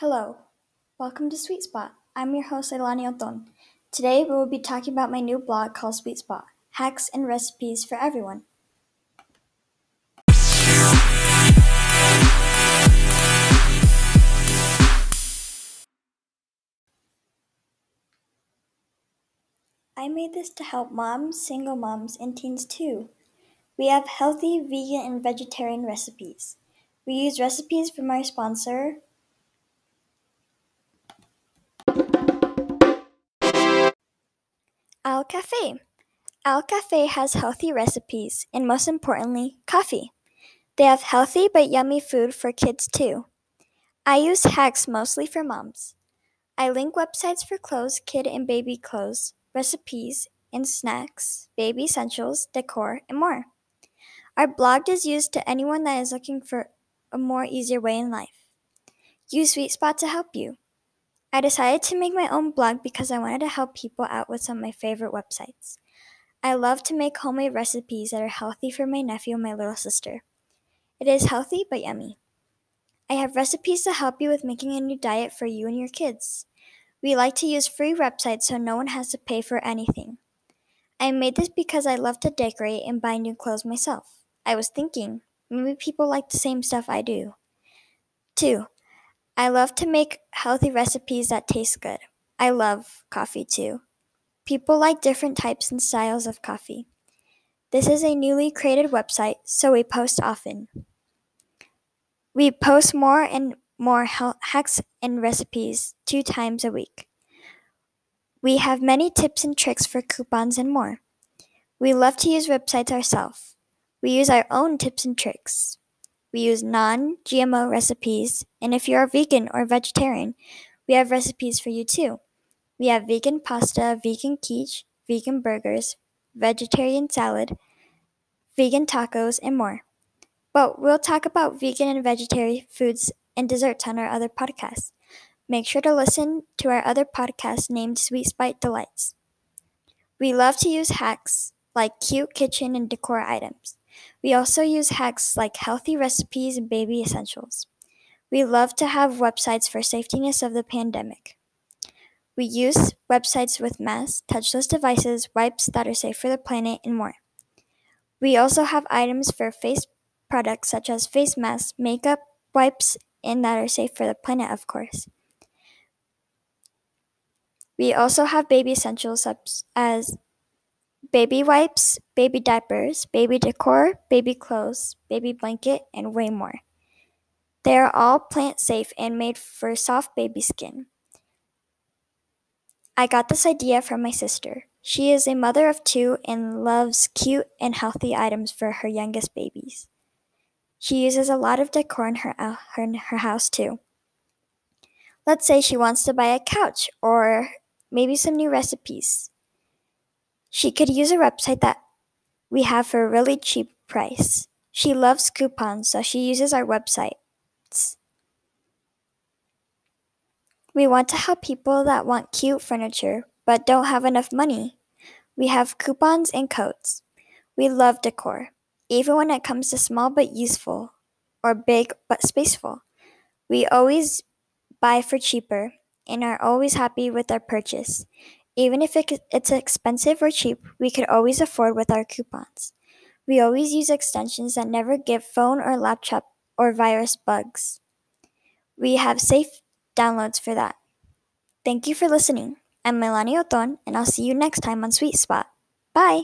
Hello, welcome to Sweet Spot. I'm your host, Melanie Oton. Today we will be talking about my new blog called Sweet Spot Hacks and Recipes for Everyone. I made this to help moms, single moms, and teens too. We have healthy vegan and vegetarian recipes. We use recipes from our sponsor, Al Cafe. Al Cafe has healthy recipes and, most importantly, coffee. They have healthy but yummy food for kids too. I use hacks mostly for moms. I link websites for clothes, kid and baby clothes, recipes and snacks, baby essentials, decor, and more. Our blog is used to anyone that is looking for a more easier way in life. Use Sweet Spot to help you. I decided to make my own blog because I wanted to help people out with some of my favorite websites. I love to make homemade recipes that are healthy for my nephew and my little sister. It is healthy but yummy. I have recipes to help you with making a new diet for you and your kids. We like to use free websites so no one has to pay for anything. I made this because I love to decorate and buy new clothes myself. I was thinking, maybe people like the same stuff I do. 2. I love to make healthy recipes that taste good. I love coffee too. People like different types and styles of coffee. This is a newly created website, so we post often. We post more and more hacks and recipes two times a week. We have many tips and tricks for coupons and more. We love to use websites ourselves. We use our own tips and tricks. We use non GMO recipes, and if you're vegan or vegetarian, we have recipes for you too. We have vegan pasta, vegan quiche, vegan burgers, vegetarian salad, vegan tacos, and more. But we'll talk about vegan and vegetarian foods and desserts on our other podcasts. Make sure to listen to our other podcast named Sweet Spot Delights. We love to use hacks like cute kitchen and decor items. We also use hacks like healthy recipes and baby essentials. We love to have websites for safetyness of the pandemic. We use websites with masks, touchless devices, wipes that are safe for the planet, and more. We also have items for face products such as face masks, makeup, wipes, and that are safe for the planet, of course. We also have baby essentials such as baby wipes, baby diapers, baby decor, baby clothes, baby blanket, and way more. They are all plant safe and made for soft baby skin. I got this idea from my sister. She is a mother of two and loves cute and healthy items for her youngest babies. She uses a lot of decor in her, uh, her, in her house too. Let's say she wants to buy a couch or maybe some new recipes. She could use a website that we have for a really cheap price. She loves coupons, so she uses our websites. We want to help people that want cute furniture but don't have enough money. We have coupons and codes. We love decor, even when it comes to small but useful or big but spaceful. We always buy for cheaper and are always happy with our purchase. Even if it's expensive or cheap, we could always afford with our coupons. We always use extensions that never give phone or laptop or virus bugs. We have safe downloads for that. Thank you for listening. I'm Melanie Oton, and I'll see you next time on Sweet Spot. Bye!